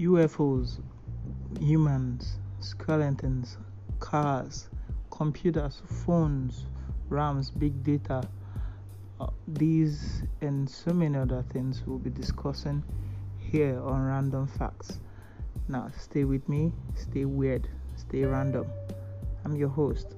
UFOs, humans, skeletons, cars, computers, phones, RAMs, big data. Uh, these and so many other things we'll be discussing here on Random Facts. Now, stay with me, stay weird, stay random. I'm your host,